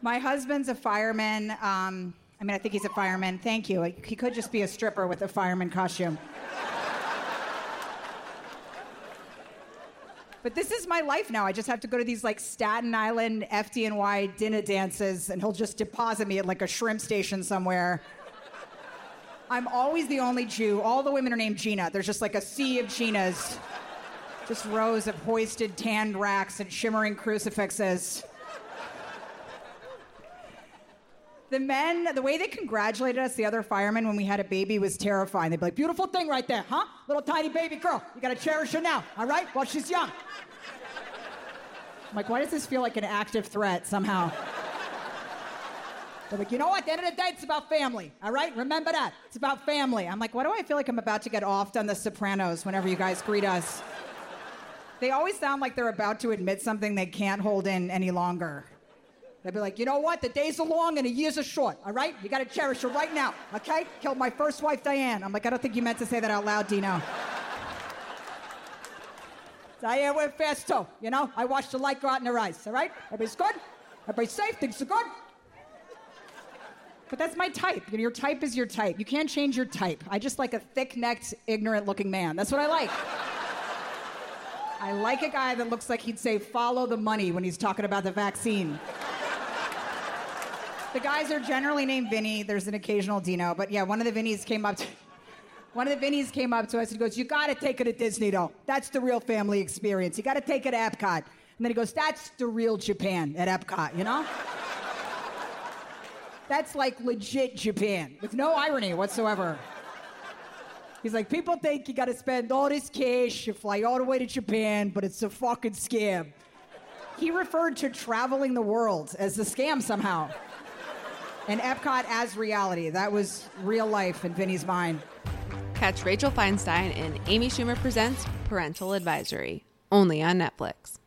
My husband's a fireman. Um, I mean, I think he's a fireman. Thank you. He could just be a stripper with a fireman costume. But this is my life now. I just have to go to these like Staten Island FDNY dinner dances, and he'll just deposit me at like a shrimp station somewhere. I'm always the only Jew. All the women are named Gina. There's just like a sea of Ginas. Just rows of hoisted tanned racks and shimmering crucifixes. The men, the way they congratulated us, the other firemen, when we had a baby was terrifying. They'd be like, beautiful thing right there, huh? Little tiny baby girl. You gotta cherish her now, all right? While she's young. I'm like, why does this feel like an active threat somehow? They're like, you know what? At the end of the day, it's about family, all right? Remember that. It's about family. I'm like, why do I feel like I'm about to get offed on The Sopranos whenever you guys greet us? They always sound like they're about to admit something they can't hold in any longer. They'd be like, you know what? The days are long and the years are short, all right? You gotta cherish her right now, okay? Killed my first wife, Diane. I'm like, I don't think you meant to say that out loud, Dino. Diane went fast too, you know? I watched the light go out in her eyes, all right? Everybody's good? Everybody's safe? Things are good? But that's my type. You know, your type is your type. You can't change your type. I just like a thick necked, ignorant looking man. That's what I like. I like a guy that looks like he'd say, follow the money when he's talking about the vaccine. The guys are generally named Vinny. There's an occasional Dino. But yeah, one of the Vinnies came up to. One of the Vinnies came up to us and goes, You gotta take it to Disney though. That's the real family experience. You gotta take it to Epcot. And then he goes, That's the real Japan at Epcot, you know? That's like legit Japan with no irony whatsoever. He's like, people think you gotta spend all this cash, you fly all the way to Japan, but it's a fucking scam. He referred to traveling the world as a scam somehow. And Epcot as reality. That was real life in Vinny's mind. Catch Rachel Feinstein in Amy Schumer Presents Parental Advisory, only on Netflix.